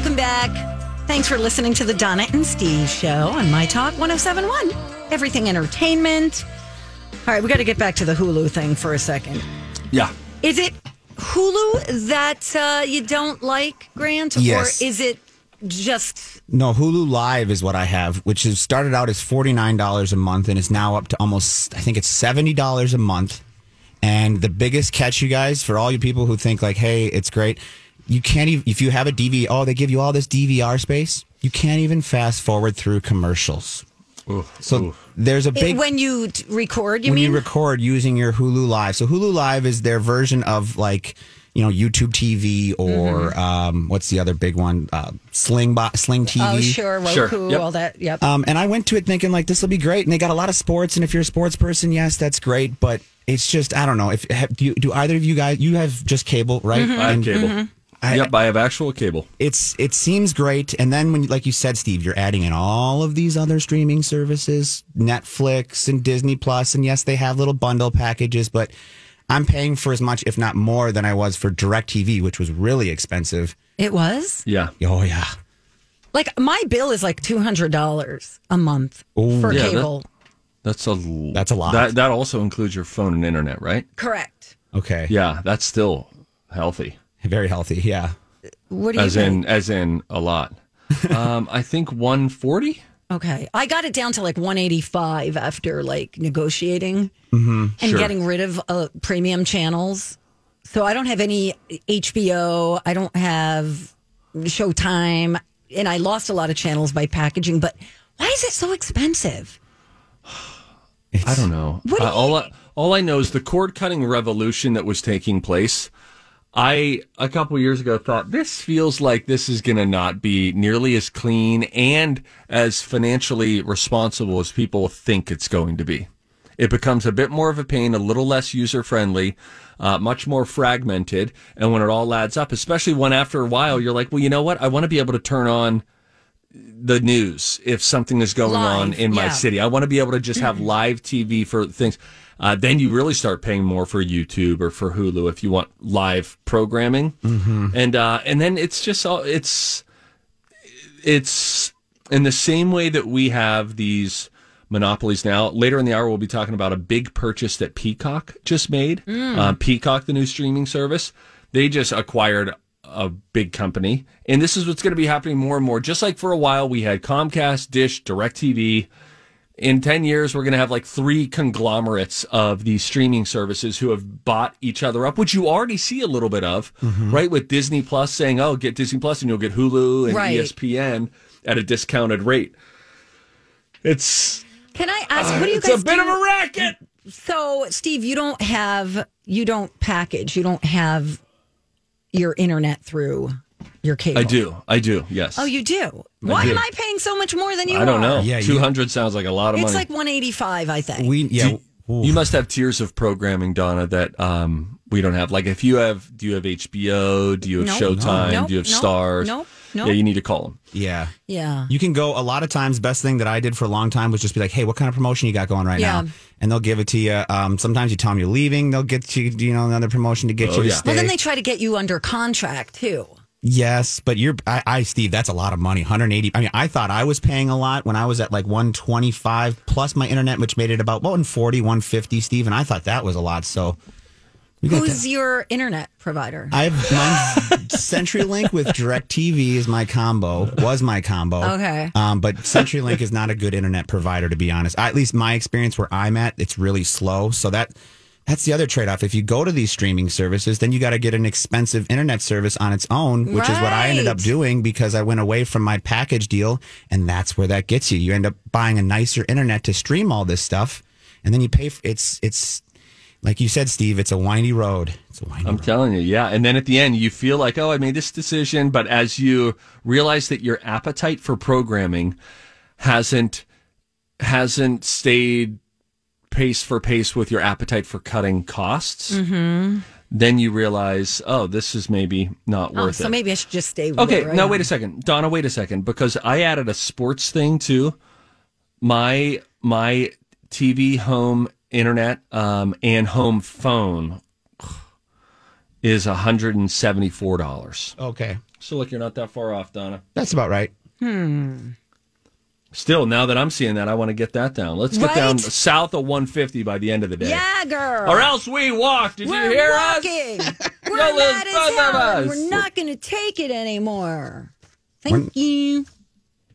Welcome back. Thanks for listening to the Donna and Steve show on My Talk 1071. Everything entertainment. All right, we got to get back to the Hulu thing for a second. Yeah. Is it Hulu that uh, you don't like, Grant? Yes. Or is it just. No, Hulu Live is what I have, which is started out as forty nine dollars a month and is now up to almost I think it's seventy dollars a month. And the biggest catch, you guys, for all you people who think like, hey, it's great, you can't even if you have a DV. Oh, they give you all this DVR space. You can't even fast forward through commercials. so there's a big when you t- record, you when mean? you record using your Hulu Live. So Hulu Live is their version of like you know YouTube TV or Mm-hmm. um, what's the other big one? Uh, Sling Bo- Sling TV. oh, sure. Roku, Sure. Yep. all that. Yep. Um, and I went to it thinking like this will be great, and they got a lot of sports. And if you're a sports person, yes, that's great. But it's just I don't know if have, do, you, do either of you guys you have just cable right? Mm-hmm. I have And cable. I- yep, I have actual cable. It's it seems great, and then when like you said, Steve, you're adding in all of these other streaming services, Netflix and Disney Plus, and yes, they have little bundle packages, but I'm paying for as much, if not more, than I was for DirecTV, which was really expensive. it was? Yeah. Oh yeah, Like, my bill is like $200 a month for Yeah, that- cable. That's a l- That's a lot. That that also includes your phone and internet, right? Correct. okay, Yeah, that's still healthy. Very healthy, yeah. What do you As think? in as in a lot. um, I think 140. Okay. I got it down to like 185 after like negotiating and Sure. getting rid of uh, premium channels. So I don't have any HBO. I don't have Showtime. And I lost a lot of channels by packaging. But why is it so expensive? I don't know. What do Uh, all I, all I know is the cord cutting revolution that was taking place. I a couple years ago thought this feels like this is going to not be nearly as clean and as financially responsible as people think it's going to be. It becomes a bit more of a pain, a little less user friendly, uh, much more fragmented, and when it all adds up, especially when after a while you're like, well, you know what? I want to be able to turn on the news if something is going on Live, in my city. I want to be able to just have live TV for things. Uh, then you really start paying more for YouTube or for Hulu if you want live programming, and uh, and then it's just all it's it's in the same way that we have these monopolies now. Later in the hour, we'll be talking about a big purchase that Peacock just made. Uh, Peacock, the new streaming service, they just acquired a big company, and this is what's going to be happening more and more. Just like for a while, we had Comcast, Dish, DirecTV. In 10 years, we're going to have like three conglomerates of these streaming services who have bought each other up, which you already see a little bit of, mm-hmm. right? With Disney Plus saying, oh, get Disney Plus and you'll get Hulu and Right. ESPN at a discounted rate. It's Can I ask, what do you guys? it's guys a bit do? of a racket. So, Steve, you don't have, you don't package, you don't have your internet through your cable. I do. I do. Yes. Oh, you do? Why do. am I paying so much more than you I don't know. are? Yeah, you- 200 sounds like a lot of It's money. It's like 185, I think. We yeah. Do- you must have tiers of programming, Donna, that um, we don't have. Like, if you have, do you have HBO? Do you have Nope. Showtime? Nope. Do you have Nope. Stars? Nope. Nope. Yeah, you need to call them. yeah. yeah. You can go a lot of times. Best thing that I did for a long time was just be like, "Hey, what kind of promotion you got going right Yeah. now?" And they'll give it to you. Um, sometimes you tell them you're leaving, they'll get you, you know, another promotion to get Oh, you to yeah. stay. Well, then they try to get you under contract too. Yes, but you're, I, I, Steve, that's a lot of money. 180. I mean, I thought I was paying a lot when I was at like 125 plus my internet, which made it about 140, 150, Steve, and I thought that was a lot. So Who's your internet provider? I have mine's CenturyLink with DirecTV is my combo. Was my combo. Okay. Um, but CenturyLink is not a good internet provider to be honest. At least my experience where I'm at, it's really slow. So that that's the other trade off. If you go to these streaming services, then you got to get an expensive internet service on its own, which is what I ended up doing because I went away from my package deal, and that's where that gets you. You end up buying a nicer internet to stream all this stuff, and then you pay. For, it's it's like you said, Steve, it's a windy road. It's a windy I'm road. telling you, yeah. And then at the end, you feel like, oh, I made this decision. But as you realize that your appetite for programming hasn't hasn't stayed pace for pace with your appetite for cutting costs, then you realize, oh, this is maybe not Oh, worth so it. So maybe I should just stay with Okay, it. right now on. wait a second, Donna. Wait a second, because I added a sports thing to My my TV, home internet, um, and home phone is hundred and seventy four dollars. Okay, So look, you're not that far off, Donna. that's about right. Still, now that I'm seeing that, I want to get that down. Let's get Right? down south of one fifty by the end of the day. Yeah, girl. Or else we walk. Did We're you hear walking. us? We're Y'all mad is as both of hell. and us. We're not going to take it anymore. Thank you.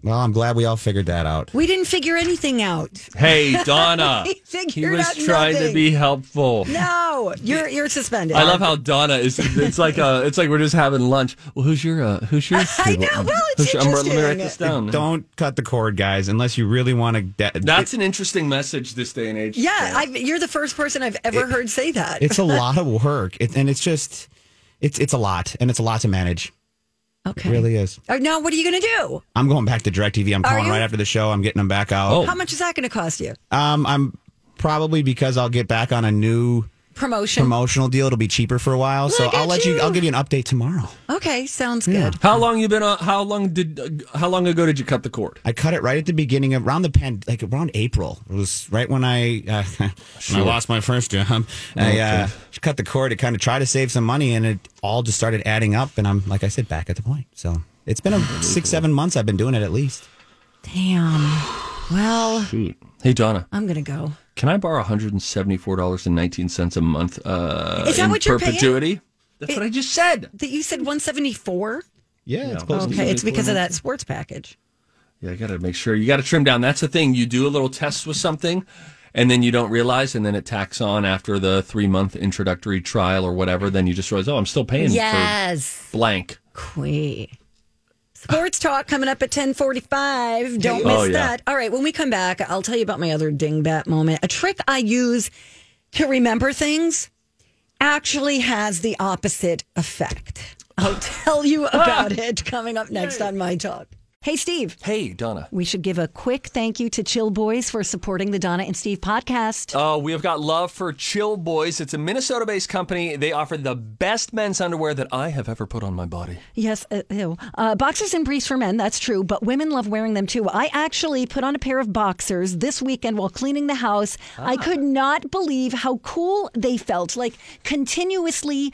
Well, I'm glad we all figured that out. We didn't figure anything out. Hey, Donna. He he was out trying nothing. to be helpful. No, you're you're suspended. I love how Donna is. It's like uh it's like we're just having lunch. Well, who's your uh, who's your? I table? know, well, it's Who's your- I'm- Let me write this down. Don't cut the cord, guys, unless you really want to. De- That's an interesting message this day and age. Yeah, I've, you're the first person I've ever heard say that. it's a lot of work, it, and it's just, it's it's a lot, and it's a lot to manage. Okay. It really is. Uh, Now, what are you going to do? I'm going back to DirecTV. I'm calling right after the show. I'm getting them back out. Oh. How much is that going to cost you? Um, I'm probably because I'll get back on a new Promotion. promotional deal. It'll be cheaper for a while, so I'll let you. you. I'll give you an update tomorrow. okay, sounds good. How long you been on? How long did? Uh, how long ago did you cut the cord? I cut it right at the beginning of around the pen, like around April. It was right when I uh, when I lost my first job. I uh, cut the cord to kind of try to save some money, and it all just started adding up. And I'm like I said, back at the point. So it's been a six, seven months. I've been doing it at least. Damn. Well, Hey Donna, I'm going to go. Can I borrow 174 dollars and 19 cents a month? Uh, Is that in what you're paying? perpetuity? That's what I just said. That you said 174? Yeah, it's close. Okay, it's because of that sports package. Yeah, I got to make sure you got to trim down. That's the thing. You do a little test with something, and then you don't realize, and then it tacks on after the three month introductory trial or whatever. Then you just realize, oh, I'm still paying Yes. for blank. Quee. Sports talk coming up at 1045. Don't oh, miss Oh, yeah. that. All right, when we come back, I'll tell you about my other dingbat moment. A trick I use to remember things actually has the opposite effect. I'll tell you about ah! it coming up next on My Talk. Hey, Steve. Hey, Donna. We should give a quick thank you to Chill Boys for supporting the Donna and Steve podcast. Oh, we have got love for Chill Boys. It's a Minnesota based company. They offer the best men's underwear that I have ever put on my body. Yes, uh, ew. Uh, boxers and briefs for men, that's true, but women love wearing them too. I actually put on a pair of boxers this weekend while cleaning the house. I could not believe how cool they felt, like continuously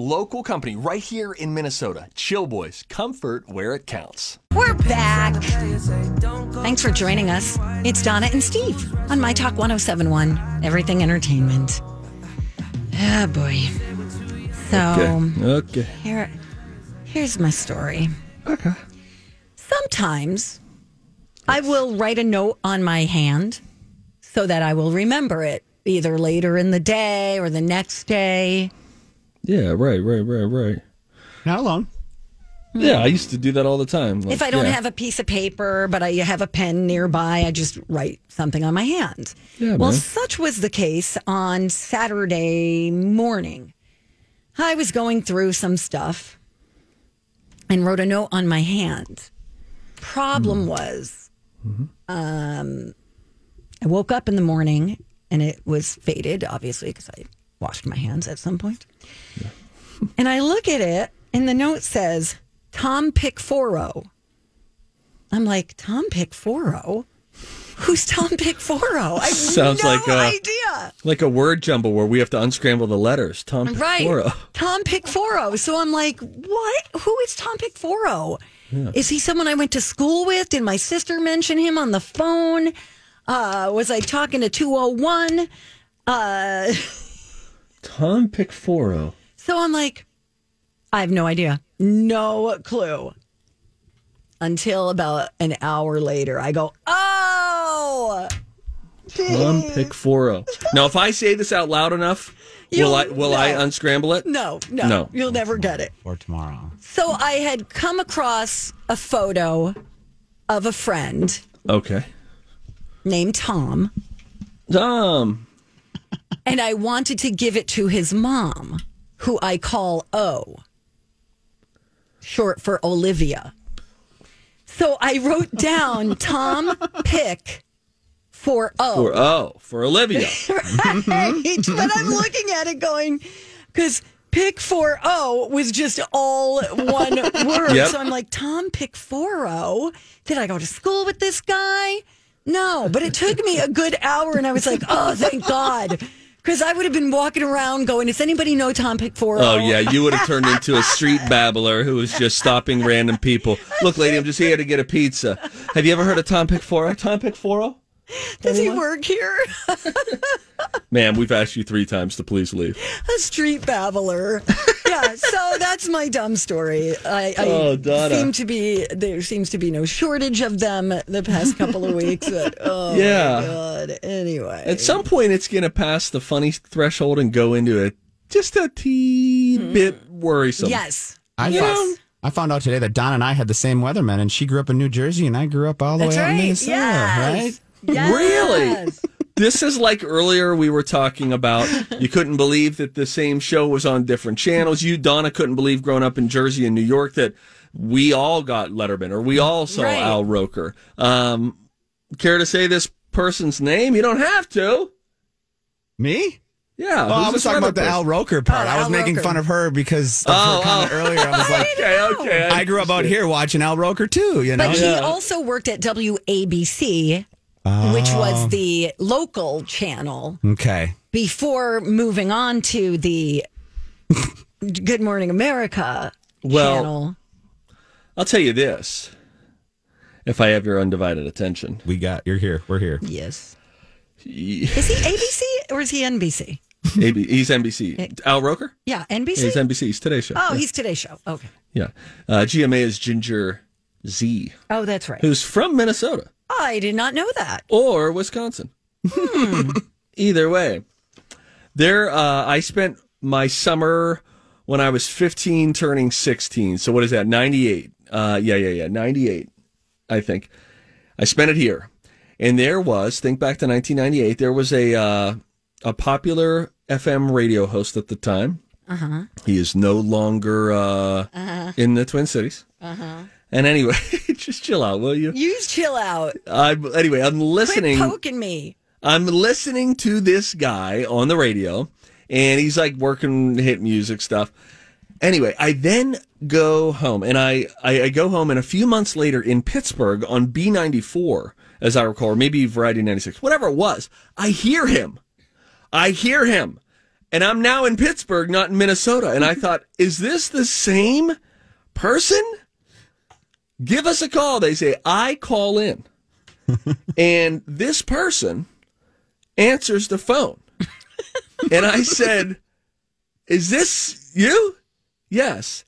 local company right here in Minnesota. Chill Boys, comfort where it counts. We're back. Thanks for joining us. It's Donna and Steve on My Talk 1071, Everything Entertainment. Ah, boy. So Okay. here, here's my story. Okay. Sometimes I will write a note on my hand so that I will remember it either later in the day or the next day. Yeah, right, right, right, right. Not alone. Yeah, I used to do that all the time. If I don't Yeah. have a piece of paper, but I have a pen nearby, I just write something on my hand. Yeah, well, man. such was the case on Saturday morning. I was going through some stuff and wrote a note on my hand. Problem was, um, I woke up in the morning and it was faded, obviously, because I washed my hands at some point. And I look at it, and the note says, Tom Pickforo. I'm like, Tom Pickforo? Who's Tom Pickforo? I have Sounds no like, uh, idea. like a word jumble where we have to unscramble the letters. Tom Right. Pickforo. Tom Pickforo. So I'm like, what? Who is Tom Pickforo? Is he someone I went to school with? Did my sister mention him on the phone? Uh, was I talking to 201? Uh, Tom Pickforo. So I'm like, I have no idea. No clue. Until about an hour later, I go, oh, Tom Pickforo. Now, if I say this out loud enough, will You'll- I will I no. unscramble it? no, no, No. you'll never get it. Or tomorrow. So I had come across a photo of a friend Okay. named Tom, Tom. And I wanted to give it to his mom, who I call O, short for Olivia. So I wrote down Tom Pick for O. For oh, for Olivia. right? Mm-hmm. but I'm mm-hmm. looking at it going, because pick for O was just all one word. Yep. So I'm like, Tom pick for O. Did I go to school with this guy? No, but it took me a good hour and I was like, oh, thank God. Because I would have been walking around going, does anybody know Tom pick 4 Oh yeah, you would have turned into a street babbler who was just stopping random people. Look, lady, I'm just here to get a pizza. Have you ever heard of Tom Pickforo? Tom Pickforo? Does he work here? Ma'am, we've asked you three times to please leave. a street babbler. yeah, so that's my dumb story. I, I Oh, Donna. seem to be there seems to be no shortage of them the past couple of weeks. But, oh Yeah. my god. Anyway, At some point, it's going to pass the funny threshold and go into a just a tee hmm. bit worrisome. yes, I yes. found, I found out today that Don and I had the same weatherman, and she grew up in New Jersey, and I grew up all the That's way out in right. Minnesota. Yes. Right? Yes. Really? This is like earlier we were talking about you couldn't believe that the same show was on different channels. You, Donna, couldn't believe growing up in Jersey and New York that we all got Letterman or we all saw Right. Al Roker. Um, care to say this person's name? You don't have to. Me? Yeah. Well, I was talking other about the person? Al Roker part. Oh, I was Al making Roker. fun of her because of Oh, her comment oh. earlier. I was like, Okay, okay. I grew up out here watching Al Roker too. You know, But he Yeah. also worked at WABC, which Oh. was the local channel okay. before moving on to the Good Morning America Well, channel. I'll tell you this. If I have your undivided attention, We got you're here. We're here. Yes. Is he ABC or is he NBC? AB, he's NBC. Al Roker? Yeah, NBC. Yeah, he's NBC. he's NBC's Today Show. oh, he's Today Show. Okay. Yeah. Uh, GMA is Ginger Zee, Oh, that's right. who's from Minnesota I did not know that. or Wisconsin. Either way, there. Uh, I spent my summer when I was 15, turning 16. So what is that? 98. Uh, yeah, yeah, yeah. 98, I think. I spent it here, and there was. Think back to 1998. There was a uh, a popular FM radio host at the time. Uh-huh. He is no longer uh, in the Twin Cities. Uh-huh. And anyway, just chill out, will you? You chill out. I anyway, I'm Quit listening. poking me. I'm listening to this guy on the radio, and he's like working hit music stuff. Anyway, I then go home, and I, I, I go home, and a few months later in Pittsburgh on B94, as I recall, or maybe Variety 96, whatever it was, I hear him. I hear him. And I'm now in Pittsburgh, not in Minnesota. And I thought, is this the same person? Give us a call. They say, I call in. and this person answers the phone. and I said, Is this you? Yes.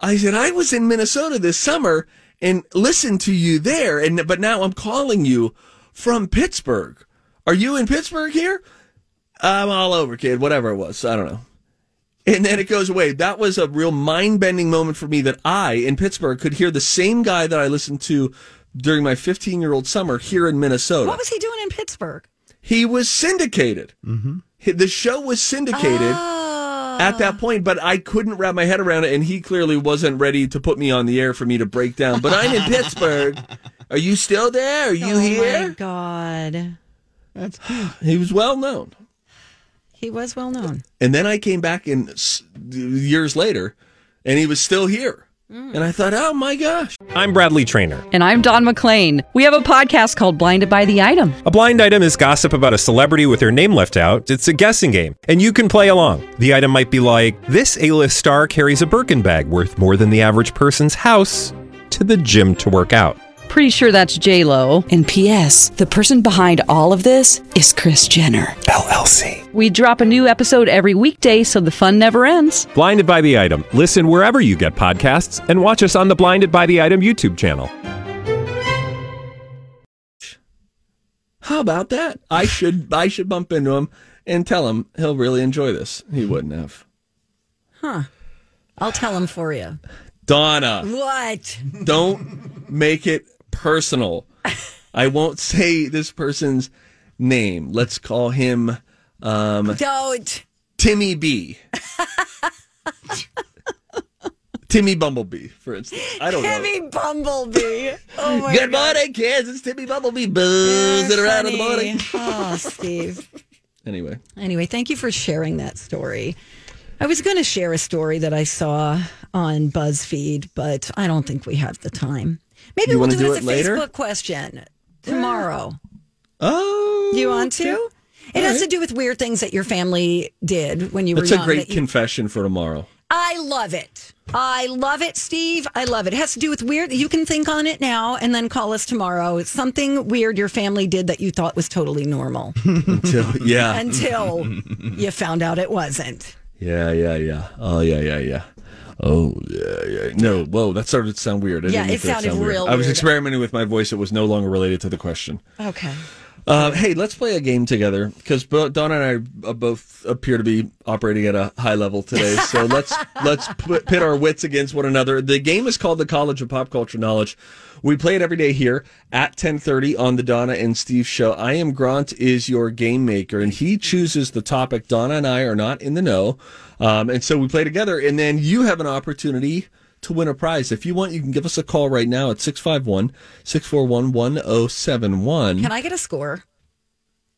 I said, I was in Minnesota this summer and listened to you there. And but now I'm calling you from Pittsburgh. Are you in Pittsburgh here? I'm all over, kid. Whatever it was. I don't know. And then it goes away. That was a real mind bending moment for me that I, in Pittsburgh, could hear the same guy that I listened to during my 15 year old summer here in Minnesota. What was he doing in Pittsburgh? he was syndicated. Mm-hmm. The show was syndicated Oh. at that point, but I couldn't wrap my head around it, and he clearly wasn't ready to put me on the air for me to break down. But I'm in Pittsburgh. Are you still there? Are you here? oh my? God. That's. He was well known. He was well known. And then I came back in years later, and he was still here. And I thought, oh my gosh. I'm Bradley Trainer. And I'm Don McClain. We have a podcast called Blinded by the Item. A blind item is gossip about a celebrity with their name left out. It's a guessing game, and you can play along. The item might be like this: A-list star carries a Birkin bag worth more than the average person's house to the gym to work out. Pretty sure that's J Lo. And P.S. The person behind all of this is Kris Jenner. LLC. We drop a new episode every weekday, so the fun never ends. Blinded by the item. Listen wherever you get podcasts, and watch us on the Blinded by the Item YouTube channel. How about that? I should I should bump into him and tell him he'll really enjoy this. He wouldn't have. Huh. I'll tell him for you. Donna, What? don't make it personal. I won't say this person's name. Let's call him um, Don't. Timmy B. Timmy Bumblebee, for instance. I don't know. Timmy Bumblebee. Oh my Good God. morning, kids. It's Timmy Bumblebee boozing around in the morning. Oh, Steve. Anyway, Anyway, thank you for sharing that story. I was going to share a story that I saw on BuzzFeed, but I don't think we have the time. Maybe You we'll do, do it as a later? Facebook question tomorrow. oh, you want to? It has to do with weird things that your family did when you were That's a great you- confession for tomorrow. I love it. I love it, Steve. I love it. It has to do with weird. You can think on it now and then call us tomorrow. It's something weird your family did that you thought was totally normal Until, yeah, until you found out it wasn't. yeah, yeah, yeah. Oh, yeah, yeah, yeah. Oh, yeah, yeah. No, whoa, that started to sound weird. I Yeah, didn't it for that to sounded sound weird. real I was experimenting with my voice. It was no longer related to the question. Okay. Uh, hey, let's play a game together because Donna and I uh, both appear to be operating at a high level today. So let's let's put, pit our wits against one another. The game is called the College of Pop Culture Knowledge. We play it every day here at ten thirty on the Donna and Steve show. I am Grant is your game maker, and he chooses the topic. Donna and I are not in the know, um, and so we play together. And then you have an opportunity to win a prize. If you want, you can give us a call right now at 651 641 1071. Can I get a score?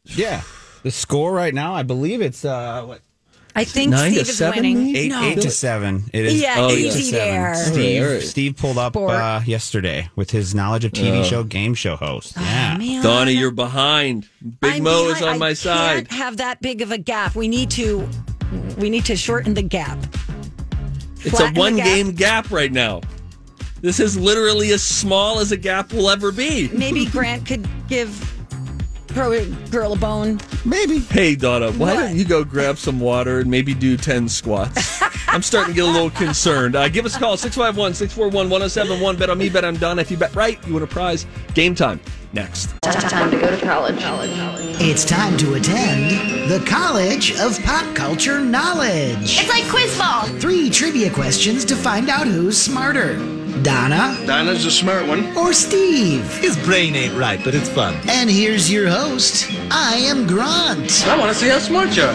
Yeah. The score right now, I believe it's uh what I think Nine to Steve is seven, winning. eight no. eight to seven. It is Yeah, Oh, eight yeah. to easy seven. there. Steve All right. Steve pulled up uh, yesterday with his knowledge of TV show game show host. Yeah. Oh, man. Donna, you're behind. Big I'm Mo is behind. on my I side. Can't have that big of a gap. We need to. We need to shorten the gap. It's a flatten the one game gap right now. This is literally as small as a gap will ever be. Maybe Grant could give throw girl a bone. Maybe. Hey, Donna, why What? don't you go grab some water and maybe do 10 squats? I'm starting to get a little concerned. Uh, give us a call, 651 641 1071. Bet on me, bet on Donna. If you bet right, you win a prize. Game time next. It's time to attend the College of Pop Culture Knowledge. It's like quiz ball. Three trivia questions to find out who's smarter Donna Donna's a smart one. or Steve. His brain ain't right, but it's fun. And here's your host. I am Grant. I want to see how smart you are.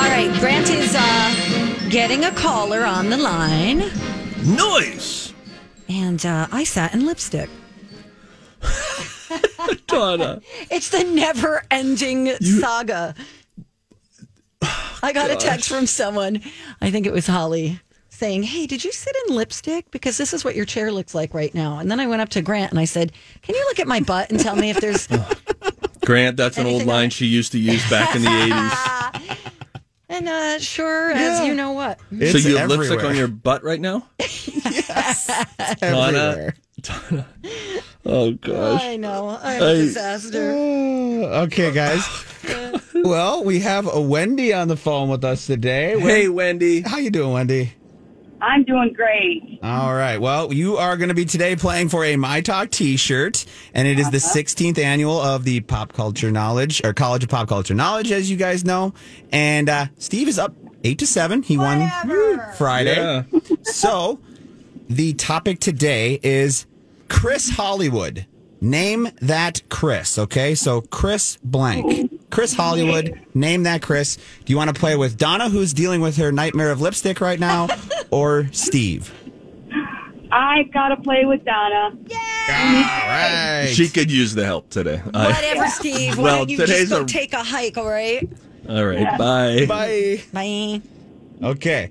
All right, Grant is uh, getting a caller on the line, Noise! And uh, I sat in lipstick. Donna. It's the never-ending saga. I got a text from someone. I think it was Holly saying, "Hey, did you sit in lipstick? Because this is what your chair looks like right now." And then I went up to Grant and I said, "Can you look at my butt and tell me if there's?" Grant, that's an old line she used to use back in the 80s. And uh, sure as you know what. so you have lipstick everywhere. on your butt right now? Everywhere. Oh, gosh. I know. I'm a I- disaster. Okay, guys. well, we have a Wendy on the phone with us today. Hey, Wendy. How you doing, Wendy? I'm doing great. All right. Well, you are going to be today playing for a My Talk T-shirt, and it is the 16th annual of the Pop Culture Knowledge or College of Pop Culture Knowledge, as you guys know. And uh, Steve is up eight to seven. He won Friday. Yeah. So the topic today is Chris Hollywood. Name that Chris. Okay, so Chris blank. Chris Hollywood. Name that Chris. Do you want to play with Donna, who's dealing with her nightmare of lipstick right now, or Steve? I gotta play with Donna. All right. She could use the help today. I- Whatever, Steve. Why Well, don't you today's just go a- take a hike, all right? all right. Bye. Bye. Bye. Okay.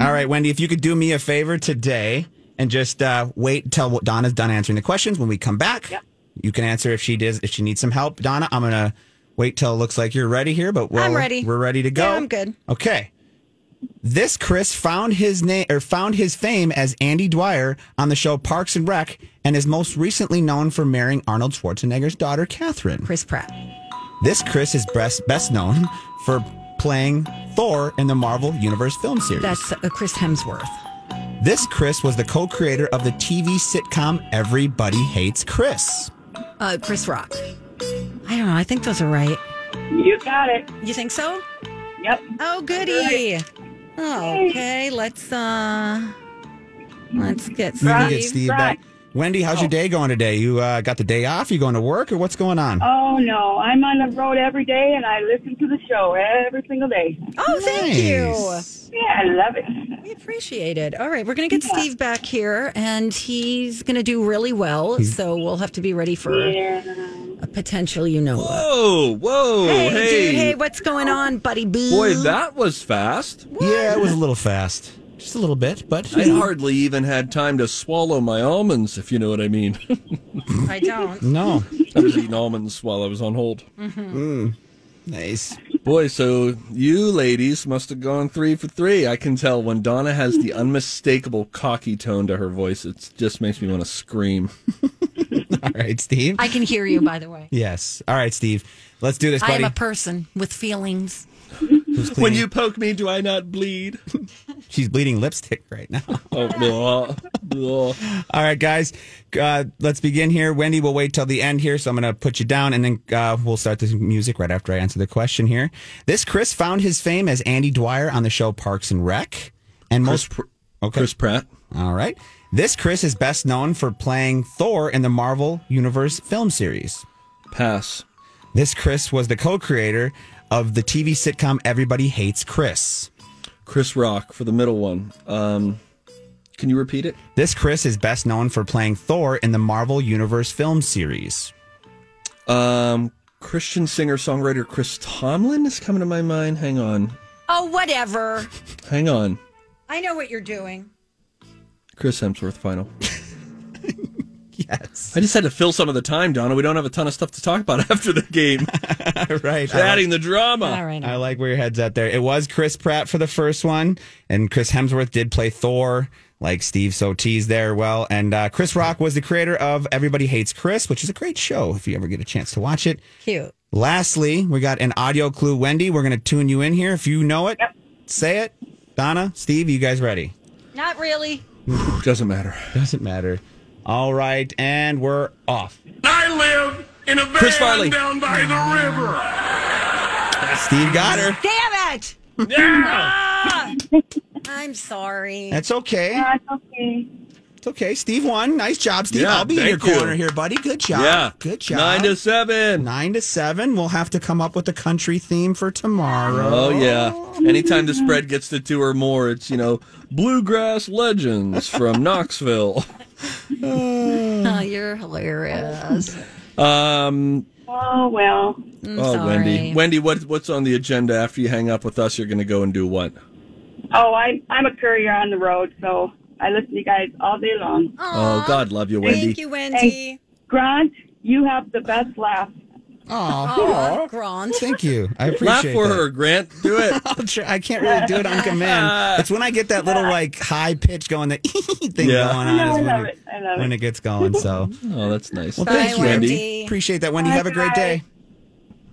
All right, Wendy, if you could do me a favor today and just uh, wait until Donna's done answering the questions. When we come back, you can answer if she does if she needs some help. Donna, I'm gonna wait till it looks like you're ready here, but we'll, I'm ready. We're ready to go. Yeah, I'm good. Okay. This Chris found his name or found his fame as Andy Dwyer on the show Parks and Rec, and is most recently known for marrying Arnold Schwarzenegger's daughter, Katherine. Chris Pratt. This Chris is best best known for playing Thor in the Marvel Universe film series. That's uh, Chris Hemsworth. This Chris was the co-creator of the TV sitcom Everybody Hates Chris. Uh, Chris Rock. I don't know. I think those are right. You got it. You think so? Yep. Oh, goody. Oh, okay, let's uh, let's get We get Steve. Steve back. Wendy, how's your day going today? You uh, got the day off? You going to work or what's going on? Oh no, I'm on the road every day, and I listen to the show every single day. Oh, thank you. Yeah, I love it. We appreciate it. All right, we're going to get Steve back here, and he's going to do really well. So we'll have to be ready for Yeah. a potential, you know. what. Whoa, whoa, Hey, hey. dude, hey, what's going on, buddy boo? Boy, that was fast. Yeah, it was a little fast. Just a little bit, but I hardly even had time to swallow my almonds, if you know what I mean. I don't. no. I was eating almonds while I was on hold. Mm-hmm. Mm. Nice. Boy, so you ladies must have gone three for three. I can tell when Donna has the unmistakable cocky tone to her voice, it just makes me want to scream. All right, Steve. I can hear you, by the way. yes. All right, Steve. Let's do this, I am a person with feelings. When you poke me, do I not bleed? She's bleeding lipstick right now. Oh, blah, blah. All right, guys. Uh, let's begin here. Wendy, we'll wait till the end here, so I'm going to put you down, and then uh, we'll start the music right after I answer the question here. This Chris found his fame as Andy Dwyer on the show Parks and Rec, and Chris, most. Pr- Okay. Chris Pratt. All right. This Chris is best known for playing Thor in the Marvel Universe film series. Pass. This Chris was the co-creator of the TV sitcom Everybody Hates Chris. Chris Rock for the middle one. Um, can you repeat it? This Chris is best known for playing Thor in the Marvel Universe film series. Um, Christian singer songwriter Chris Tomlin is coming to my mind. Hang on. Oh, whatever. Hang on. I know what you're doing. Chris Hemsworth final. Yes. I just had to fill some of the time, Donna. We don't have a ton of stuff to talk about after the game. right. Adding the drama. All right. I like where your head's at there. It was Chris Pratt for the first one, and Chris Hemsworth did play Thor, like Steve so teased there well. And uh, Chris Rock was the creator of Everybody Hates Chris, which is a great show if you ever get a chance to watch it. Cute. Lastly, we got an audio clue. Wendy, we're going to tune you in here. If you know it, say it. Donna, Steve, you guys ready? Not really. Doesn't matter. Doesn't matter. All right, and we're off. I live in a van Chris Farley. down by the river. Steve got her. Damn it! Ah! I'm sorry. That's okay. That's okay. It's okay. Steve won. Nice job, Steve. Yeah, I'll be in your thank you. corner here, buddy. Good job. Yeah. Good job. Nine to seven. Nine to seven. We'll have to come up with a country theme for tomorrow. Oh yeah. Anytime the spread gets to two or more, it's you know bluegrass legends from Knoxville. Oh, you're hilarious. Um. Oh well. I'm oh, sorry. Wendy. Wendy, what what's on the agenda after you hang up with us? You're going to go and do what? Oh, I I'm a courier on the road, so I listen to you guys all day long. Oh, God love you, Wendy. Thank you, Wendy. Grant, you have the best laugh. Oh, Grant. Thank you. I appreciate Laugh for that. her, Grant. Do it. I'll try. I can't really do it on command. It's when I get that little like high pitch going, the thing Yeah. going on I is when love it, it. I love when it. it gets going. So, Oh, that's nice. well, Bye, thank you, Wendy. Wendy. Appreciate that, Wendy. Have a great day.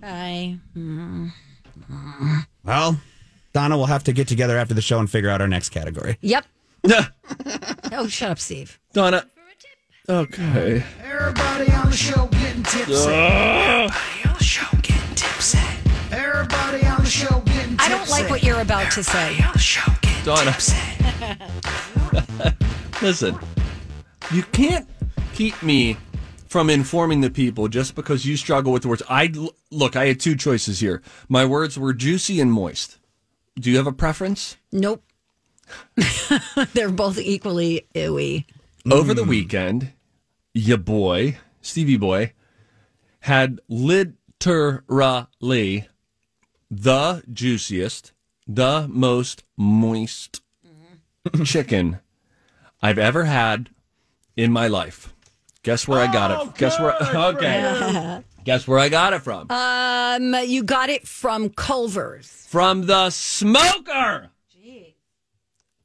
Bye. Mm-hmm. Well, Donna, we'll have to get together after the show and figure out our next category. Yep. Oh, shut up, Steve. Donna. Okay. Everybody on the show getting tipsy. Everybody on the show getting tipsy. Everybody on the show getting tipsy. I don't like what you're about to say. on the show getting Donna. tipsy. Listen, you can't keep me from informing the people just because you struggle with the words. I look. I had two choices here. My words were juicy and moist. Do you have a preference? Nope. They're both equally ooey. Over the hmm. weekend, ya boy Stevie Boy had literally the juiciest, the most moist chicken I've ever had in my life. Guess where I got it? Guess where? Okay. Guess where I got it from? Um, you got it from Culver's. from the smoker.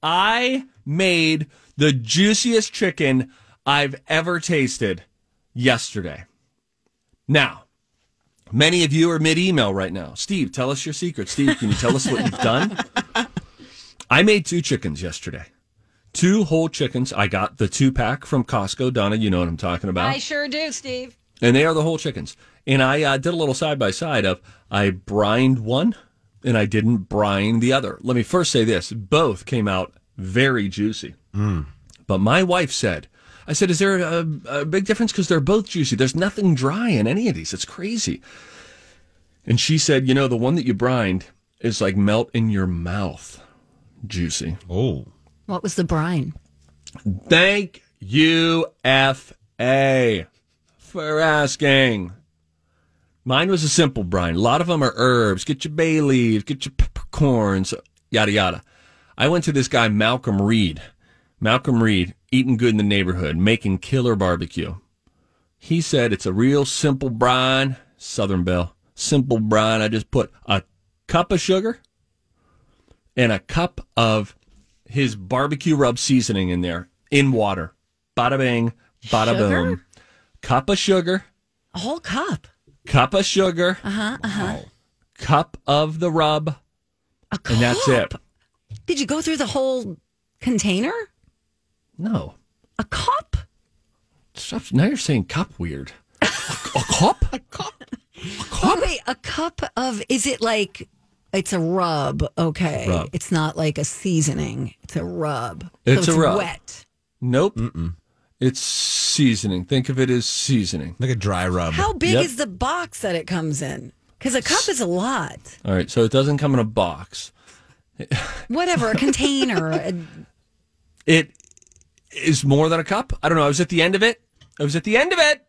I made the juiciest chicken I've ever tasted yesterday. Now, many of you are mid email right now. Steve, tell us your secret. Steve, can you tell us what you've done? I made two chickens yesterday. Two whole chickens. I got the two pack from Costco. Donna, you know what I'm talking about. I sure do, Steve. and they are the whole chickens. And I uh, did a little side by side of I brined one and I didn't brine the other. Let me first say this: both came out very juicy. But my wife said, "I said, is there a, a big difference because they're both juicy? There's nothing dry in any of these. It's crazy." And she said, "You know, the one that you brined is like melt in your mouth, juicy." Oh. What was the brine? Thank you, F.A., for asking. Mine was a simple brine. A lot of them are herbs. Get your bay leaves, get your peppercorns, yada, yada. I went to this guy, Malcolm Reed. Malcolm Reed, eating good in the neighborhood, making killer barbecue. He said it's a real simple brine, Southern Belle. Simple brine. I just put a cup of sugar and a cup of his barbecue rub seasoning in there in water. Bada bing, bada Sugar? boom. Cup of sugar, A whole cup. cup of sugar, Uh huh. Uh huh. cup of the rub, A cup. and that's it. Did you go through the whole container? No. A cup? Stop. Now you're saying cup weird. A, a cup? A cup? Oh, wait, a cup of, is it like, it's a rub, okay. Rub. It's not like a seasoning. It's a rub. It's so a rub. wet. Nope. Mm-mm. It's seasoning. Think of it as seasoning. Like a dry rub. How big Yep. is the box that it comes in? Because a cup is a lot. All right. So it doesn't come in a box. Whatever, a container. a- It is more than a cup. I don't know. I was at the end of it. I was at the end of it.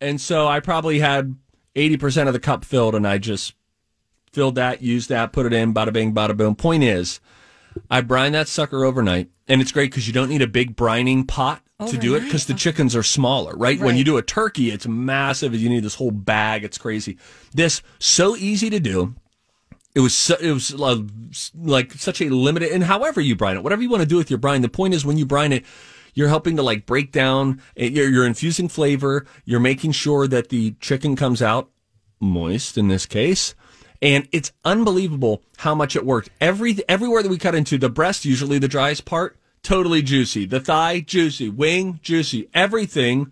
And so I probably had 80% of the cup filled and I just filled that, used that, put it in, bada bing, bada boom. Point is, I brine that sucker overnight. And it's great because you don't need a big brining pot to do it because the chickens are smaller, right? When you do a turkey, it's massive. You need this whole bag. It's crazy. This, so easy to do. It was so, it was uh, like such a limited and however you brine it, whatever you want to do with your brine. The point is when you brine it, you're helping to like break down. eh, You're, you're infusing flavor. You're making sure that the chicken comes out moist in this case. And it's unbelievable how much it worked. Every everywhere that we cut into the breast, usually the driest part, totally juicy. The thigh, juicy. Wing, juicy. Everything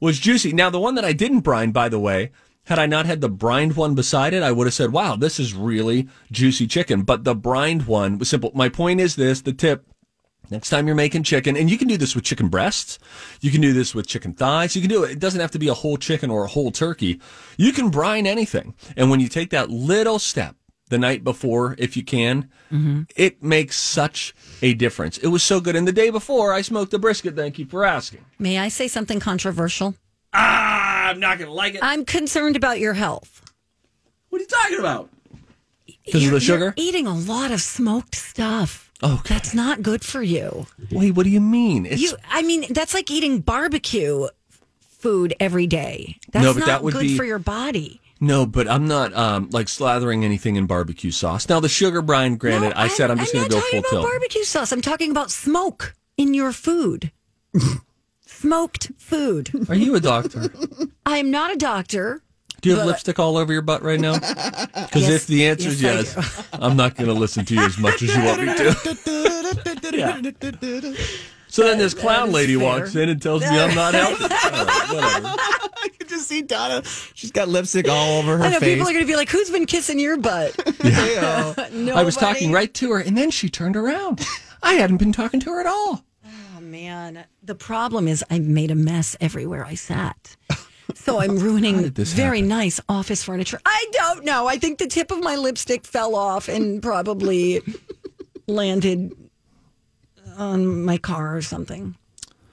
was juicy. Now, the one that I didn't brine, by the way, had I not had the brined one beside it, I would have said, wow, this is really juicy chicken. But the brined one was simple. My point is this the tip next time you're making chicken, and you can do this with chicken breasts, you can do this with chicken thighs, you can do it. It doesn't have to be a whole chicken or a whole turkey. You can brine anything. And when you take that little step, the night before, if you can, it makes such a difference. It was so good. And the day before, I smoked a brisket. Thank you for asking. May I say something controversial? Ah, I'm not going to like it. I'm concerned about your health. What are you talking about? Because of the sugar? You're eating a lot of smoked stuff. Okay. That's not good for you. Wait, what do you mean? It's You, I mean, that's like eating barbecue food every day. That's No, but not that would good be- for your body. no, but I'm not um, like slathering anything in barbecue sauce. Now the sugar brine, granted, No, I said I'm just going not to go talking full about tilt. barbecue sauce. I'm talking about smoke in your food. Smoked food. Are you a doctor? I am not a doctor. Do you have But- lipstick all over your butt right now? Because Yes. if the answer is Yes, yes, I'm not going to listen to you as much as you want me to. Yeah. So then this clown lady fair. walks in and tells me I'm not right. I can just see Donna. She's got lipstick all over her I know face. people are going to be like, "Who's been kissing your butt?" I was talking right to her, and then she turned around. I hadn't been talking to her at all. Oh man, the problem is I made a mess everywhere I sat. So I'm ruining very nice office furniture. I don't know. I think the tip of my lipstick fell off and probably landed on my car or something.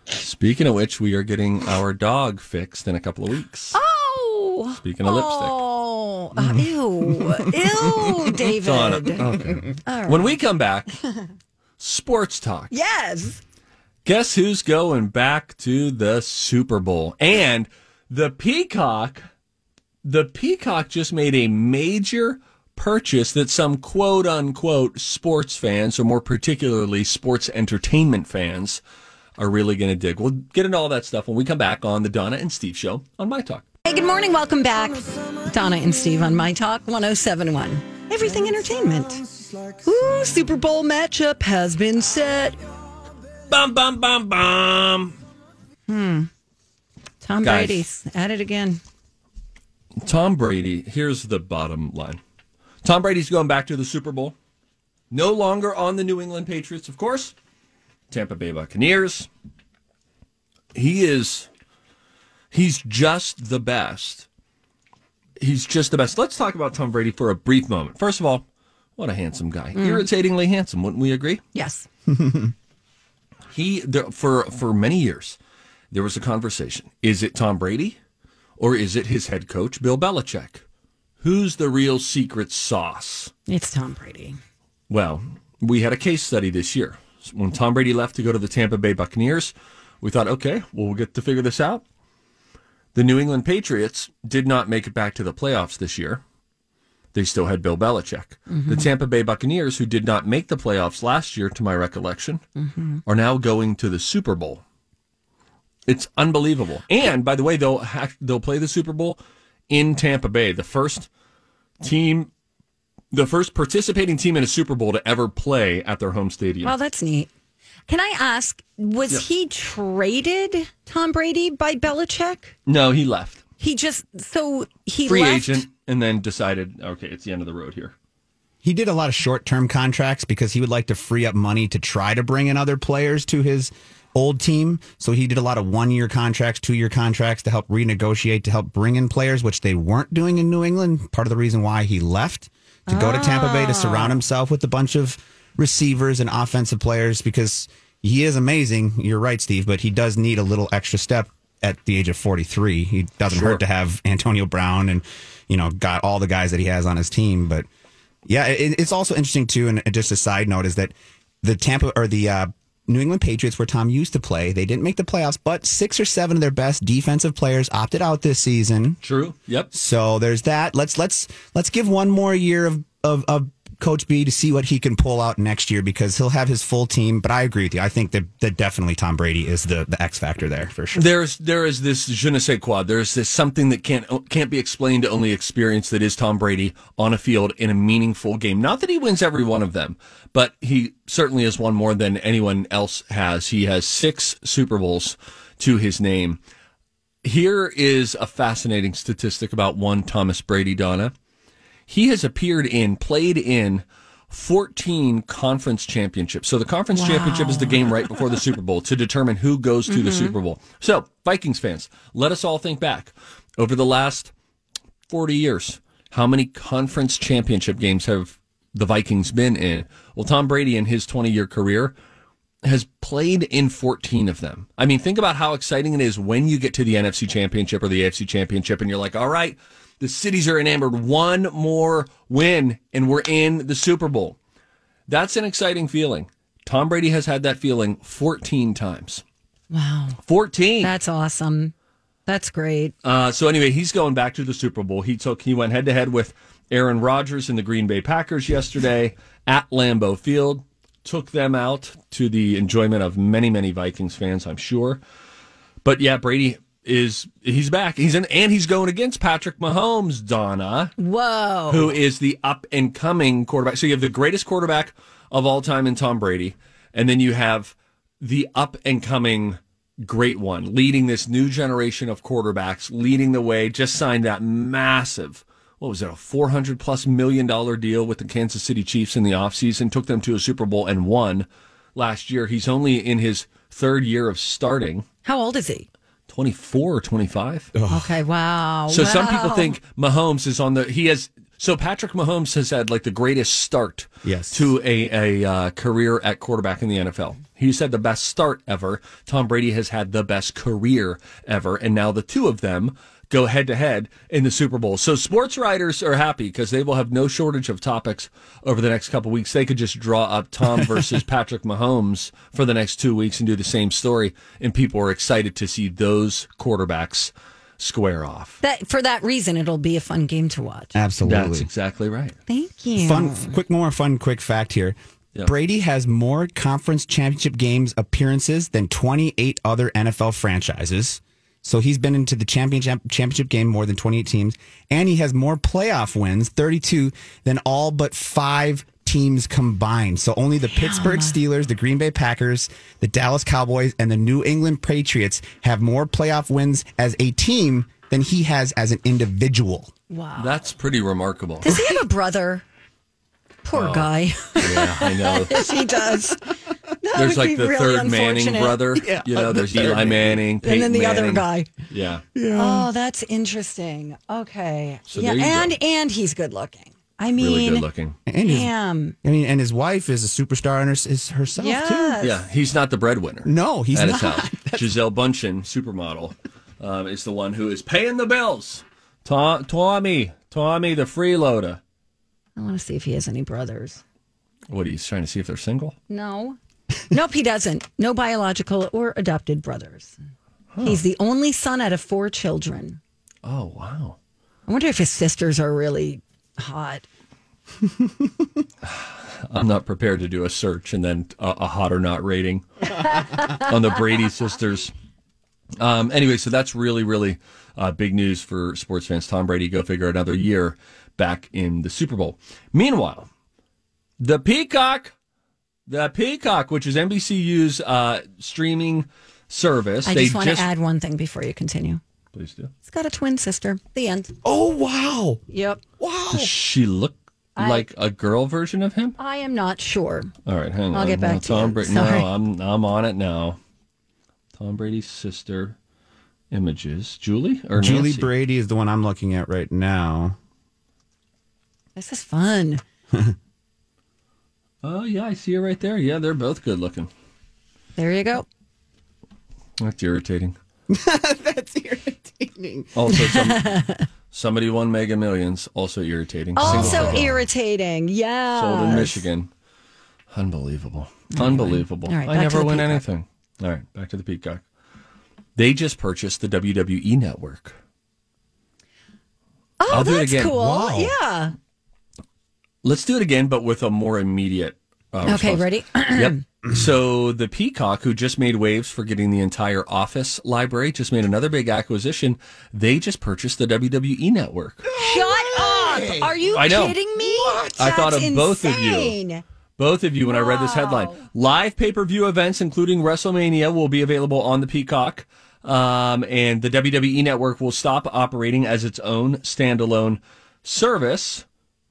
Speaking of which, we are getting our dog fixed in a couple of weeks. Oh, Speaking of lipstick. Oh, uh, ew, ew, David. When we come back, sports talk. Yes. Guess who's going back to the Super Bowl? And the Peacock, the Peacock just made a major purchase that some quote unquote sports fans, or more particularly sports entertainment fans, are really going to dig. We'll get into all that stuff when we come back on the Donna and Steve show on My Talk. Hey, good morning. Welcome back. Donna and Steve on My Talk 1071. Everything Entertainment. Ooh, Super Bowl matchup has been set. Bum, bum, bum, bum. Hmm. Tom Guys. Brady's at it again. Tom Brady, here's the bottom line. Tom Brady's going back to the Super Bowl. No longer on the New England Patriots, of course. Tampa Bay Buccaneers. He is he's just the best. He's just the best. Let's talk about Tom Brady for a brief moment. First of all, what a handsome guy. Irritatingly handsome, wouldn't we agree? Yes. he there, for for many years there was a conversation. Is it tom brady? Or is it his head coach bill belichick? Who's the real secret sauce? It's Tom Brady. well we had a case study this year. When tom brady left to go to the tampa bay buccaneers we thought okay well we'll get to figure this out. The new england patriots did not make it back to the playoffs this year they still had Bill Belichick. Mm-hmm. The Tampa Bay Buccaneers, who did not make the playoffs last year, to my recollection, mm-hmm. are now going to the Super Bowl. It's unbelievable. And by the way, they'll ha- they'll play the Super Bowl in Tampa Bay. The first team, the first participating team in a Super Bowl to ever play at their home stadium. Well, that's neat. Can I ask, was he traded, Tom Brady, by Belichick? no, he left. He just, so he Free left. agent, and then decided, okay, it's the end of the road here. He did a lot of short term contracts because he would like to free up money to try to bring in other players to his old team. So he did a lot of one year contracts, two year contracts to help renegotiate, to help bring in players, which they weren't doing in New England. Part of the reason why he left to go to Tampa Bay to surround oh. himself with a bunch of receivers and offensive players because he is amazing. You're right, Steve, but he does need a little extra step at the age of 43. He doesn't Sure. hurt to have Antonio Brown and, you know, got all the guys that he has on his team. But yeah, it, it's also interesting too. And just a side note is that the Tampa or the uh, New England Patriots, where Tom used to play, they didn't make the playoffs, but six or seven of their best defensive players opted out this season. True. Yep. So there's that. Let's let's let's give one more year of of, of Coach B to see what he can pull out next year because he'll have his full team. But I agree with you. I think that, that definitely Tom Brady is the the X factor there for sure. There's there is this je ne sais quoi. There's this something that can't can't be explained to only experience that is Tom Brady on a field in a meaningful game. Not that he wins every one of them, but he certainly has won more than anyone else has. He has six Super Bowls to his name. Here is a fascinating statistic about one Thomas Brady, Donna. He has appeared in, played in 14 conference championships. So the conference championship is the game right before the Super Bowl to determine who goes to the mm-hmm. Super Bowl. So, Vikings fans, let us all think back over the last 40 years. How many conference championship games have the Vikings been in? Well, Tom Brady in his 20 year career has played in 14 of them. I mean, think about how exciting it is when you get to the NFC Championship or the AFC Championship and you're like, all right, the cities are enamored. One more win and we're in the Super Bowl. That's an exciting feeling. Tom Brady has had that feeling 14 times. Wow. 14. That's awesome. That's great. Uh, so anyway, he's going back to the Super Bowl. He took he went head to head with Aaron Rodgers and the Green Bay Packers yesterday at Lambeau Field. Took them out to the enjoyment of many many Vikings fans, I'm sure. But yeah, Brady is he's back. He's in and he's going against Patrick Mahomes, Donna, Whoa. who is the up and coming quarterback. So you have the greatest quarterback of all time in Tom Brady, and then you have the up and coming great one leading this new generation of quarterbacks, leading the way. Just signed that massive, what was it, a 400 plus million dollar deal with the Kansas City Chiefs in the offseason, took them to a Super Bowl and won last year. He's only in his third year of starting, How old is he? 24 or 25. Okay. Wow. So some people think Mahomes is on the he has so Patrick Mahomes has had like the greatest start Yes. to a a uh, career at quarterback in the NFL. He's had the best start ever. Tom Brady has had the best career ever, and now the two of them go head to head in the Super Bowl. So sports writers are happy because they will have no shortage of topics over the next couple weeks. They could just draw up Tom versus Patrick Mahomes for the next two weeks and do the same story, and people are excited to see those quarterbacks square off. That for that reason, it'll be a fun game to watch. Absolutely. That's exactly right. Thank you. Fun, quick, more fun, quick fact here. Yeah. Brady has more conference championship games appearances than 28 other NFL franchises. So he's been into the championship championship game more than 28 teams, and he has more playoff wins, 32, than all but five teams combined. So only the Pittsburgh Steelers, the Green Bay Packers, the Dallas Cowboys, and the New England Patriots have more playoff wins as a team than he has as an individual. Wow. That's pretty remarkable. Does he have a brother? Poor Oh. guy. yeah, I know. yes, he does. That There's like the really third Manning unfortunate. brother. You know, there's Eli Manning, Peyton and then the other guy. Yeah. Yeah. Oh, that's interesting. Okay. So yeah, there you and go. and he's good looking. I Really mean, good looking. And his, damn. I mean, and his wife is a superstar and her, is herself Yes. too. Yeah, he's not the breadwinner. No, he's at not. his house. Gisele Bündchen, supermodel, um, is the one who is paying the bills. Tom, Tommy, Tommy, the freeloader. I want to see if he has any brothers. What, he's trying to see if they're single? No. nope, he doesn't. No biological or adopted brothers. He's the only son out of four children. Oh, wow. I wonder if his sisters are really hot. I'm not prepared to do a search and then a, a hot or not rating on the Brady sisters. Um, anyway, so that's really, really uh, big news for sports fans. Tom Brady, go figure, another year back in the Super Bowl. Meanwhile, the Peacock, the Peacock, which is NBCU's uh, streaming service, I they just want to add one thing before you continue. Please do. It's got a twin sister. The end. Oh wow! Yep. Wow. Does she look I- like a girl version of him? I am not sure. All right, hang on. I'll get back No, to Tom you. Brady. Sorry. No, I'm I'm on it now. Tom Brady's sister images. Julie or Julie Nancy? Brady is the one I'm looking at right now. This is fun. Oh yeah, I see her right there. Yeah, they're both good looking. There you go. That's irritating. That's irritating. Also, some, somebody won Mega Millions. Also irritating. Also irritating. Yeah. Sold in Michigan. Unbelievable. Unbelievable. All right, I never win Peacock. anything. All right, back to the Peacock. They just purchased the WWE network. Oh, I'll that's cool. Wow. Yeah. Let's do it again, but with a more immediate. Uh, Okay, response. ready? yep. So the Peacock, who just made waves for getting the entire Office library, just made another big acquisition. They just purchased the WWE network. Shut up. Are you I know. kidding me? I thought That's of both of you. Both of you, when I read this headline, live pay per view events, including WrestleMania, will be available on the Peacock. Um, and the WWE network will stop operating as its own standalone service.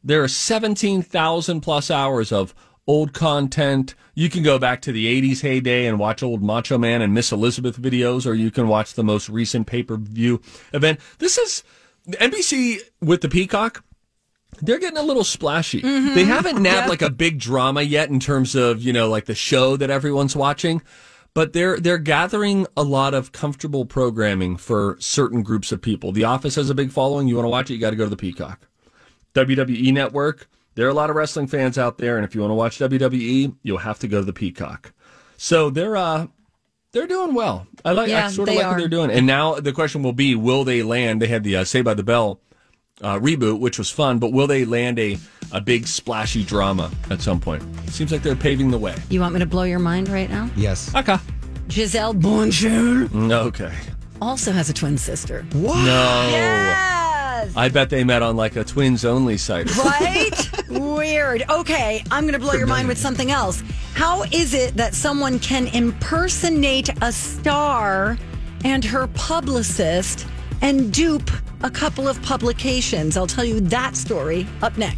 There are 17,000 plus hours of old content. You can go back to the 80s heyday and watch old Macho Man and Miss Elizabeth videos, or you can watch the most recent pay per view event. This is NBC with the Peacock they're getting a little splashy. Mm-hmm. They haven't nabbed like a big drama yet in terms of, you know, like the show that everyone's watching, but they're they're gathering a lot of comfortable programming for certain groups of people. The Office has a big following. You want to watch it, you got to go to the Peacock. WWE Network, there are a lot of wrestling fans out there and if you want to watch WWE, you'll have to go to the Peacock. So they're uh they're doing well. I like I sort of they like what they're doing. And now the question will be will they land? They had the uh, Saved by the Bell uh, reboot, which was fun, but will they land a, a big splashy drama at some point? Seems like they're paving the way. You want me to blow your mind right now? Yes. Okay. Gisele Bündchen Okay. also has a twin sister. What? No. I bet they met on like a twins only site. Right? Weird. Okay, I'm going to blow your mind with something else. How is it that someone can impersonate a star and her publicist and dupe a couple of publications? I'll tell you that story up next.